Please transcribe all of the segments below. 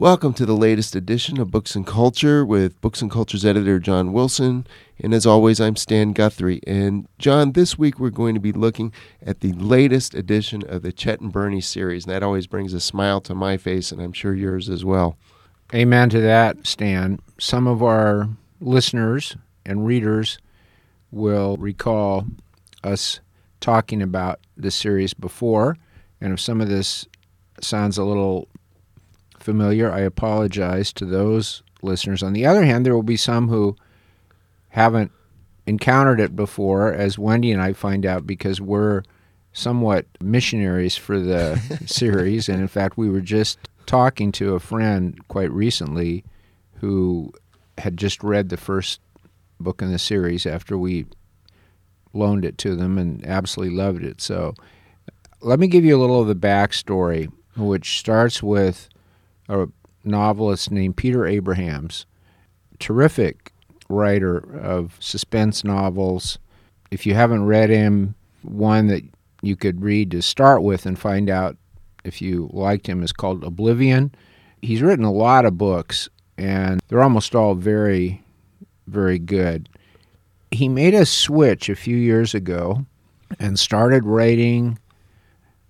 Welcome to the latest edition of Books and Culture with Books and Culture's editor John Wilson. And as always, I'm Stan Guthrie. And John, this week we're going to be looking at the latest edition of the Chet and Bernie series. And that always brings a smile to my face, and I'm sure yours as well. Amen to that, Stan. Some of our listeners and readers will recall us talking about this series before. And if some of this sounds a little familiar, I apologize to those listeners. On the other hand, there will be some who haven't encountered it before, as Wendy and I find out because we're somewhat missionaries for the series. And in fact, we were just talking to a friend quite recently who had just read the first book in the series after we loaned it to them and absolutely loved it. So let me give you a little of the backstory, which starts with a novelist named Peter Abrahams, terrific writer of suspense novels. If you haven't read him, one that you could read to start with and find out if you liked him is called Oblivion. He's written a lot of books, and they're almost all very, very good. He made a switch a few years ago and started writing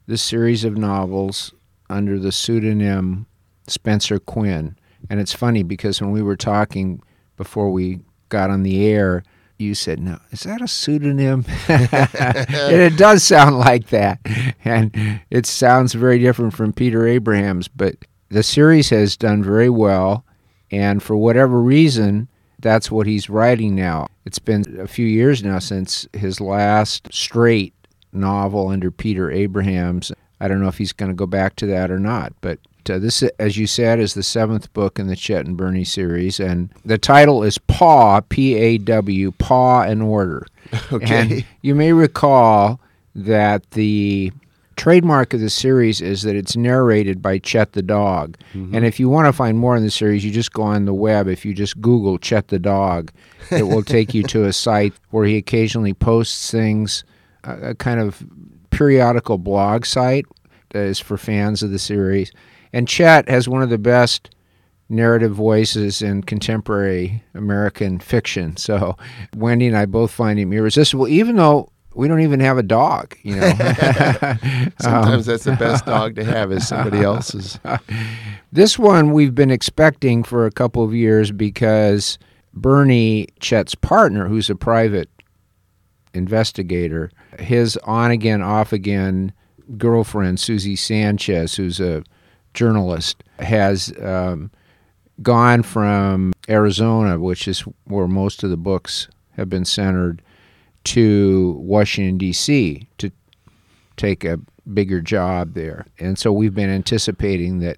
this series of novels under the pseudonym Spencer Quinn. And it's funny because when we were talking before we got on the air, you said, "No, is that a pseudonym?" it does sound like that, and it sounds very different from Peter Abrahams. But the series has done very well, and for whatever reason, that's what he's writing now. It's been a few years now since his last straight novel under Peter Abrahams. I don't know if he's going to go back to that or not, but uh, this, as you said, is the seventh book in the Chet and Bernie series, and the title is Paw, P A W, Paw and Order. Okay. And you may recall that the trademark of the series is that it's narrated by Chet the dog. Mm-hmm. And if you want to find more in the series, you just go on the web. If you just Google Chet the dog, it will take you to a site where he occasionally posts things, a, a kind of periodical blog site is for fans of the series. And Chet has one of the best narrative voices in contemporary American fiction. So Wendy and I both find him irresistible, even though we don't even have a dog. You know, sometimes um, that's the best dog to have is somebody else's. this one we've been expecting for a couple of years because Bernie Chet's partner, who's a private investigator, his on again, off again girlfriend Suzie Sanchez, who's a journalist, has um, gone from Arizona, which is where most of the books have been centered, to Washington, D.C. to take a bigger job there. And so we've been anticipating that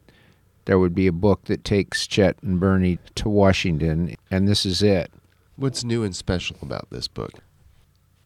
there would be a book that takes Chet and Bernie to Washington, and this is it. What's new and special about this book?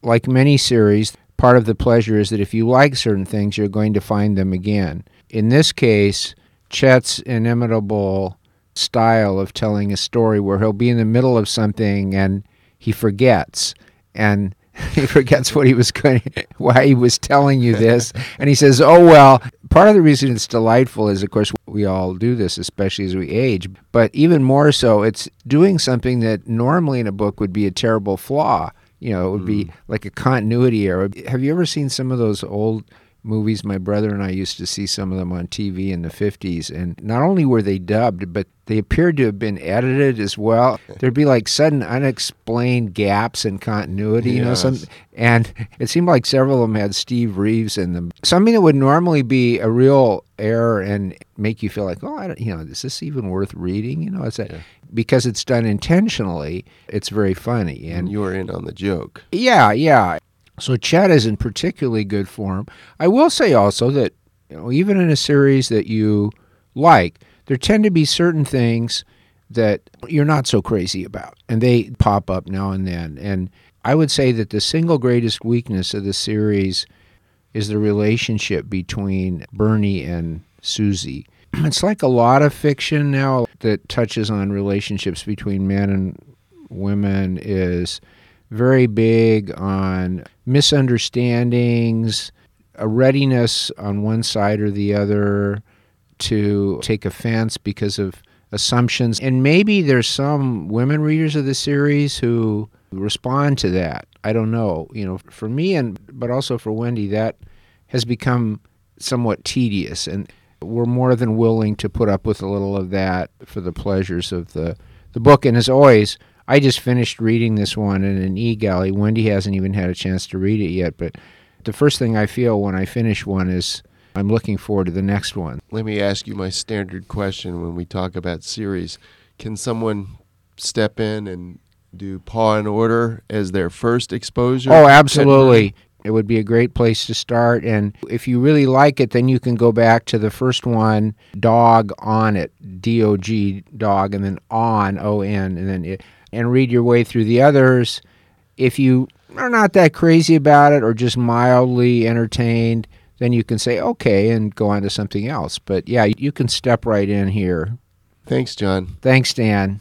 Like many series, part of the pleasure is that if you like certain things, you're going to find them again. In this case, Chet's inimitable style of telling a story where he'll be in the middle of something and he forgets and he forgets what he was going why he was telling you this and he says oh well part of the reason it's delightful is of course we all do this especially as we age but even more so it's doing something that normally in a book would be a terrible flaw you know it would mm. be like a continuity error have you ever seen some of those old movies. My brother and I used to see some of them on TV in the 50s, and not only were they dubbed, but they appeared to have been edited as well. There'd be like sudden unexplained gaps in continuity, you yes. know, some, and it seemed like several of them had Steve Reeves in them. Something that would normally be a real error and make you feel like, oh, I don't, you know, is this even worth reading? You know, it's a, yeah. because it's done intentionally. It's very funny, and, and you were in on the joke. Yeah, yeah. So Chet is in particularly good form. I will say also that you know, even in a series that you like, there tend to be certain things that you're not so crazy about, and they pop up now and then. And I would say that the single greatest weakness of the series is the relationship between Bernie and Suzie. It's like a lot of fiction now that touches on relationships between men and women is very big on misunderstandings, a readiness on one side or the other to take offense because of assumptions. And maybe there's some women readers of the series who respond to that. I don't know. You know, for me and but also for Wendy, that has become somewhat tedious and we're more than willing to put up with a little of that for the pleasures of the the book. And as always, I just finished reading this one in an e-galley. Wendy hasn't even had a chance to read it yet, but the first thing I feel when I finish one is I'm looking forward to the next one. Let me ask you my standard question when we talk about series. Can someone step in and do Paw and Order as their first exposure? Oh, absolutely. It would be a great place to start. And if you really like it, then you can go back to the first one, Dog on it, D O G, dog, and then on, O N, and then it, and read your way through the others. If you are not that crazy about it or just mildly entertained, then you can say okay and go on to something else. But yeah, you can step right in here. Thanks, John. Thanks, Dan.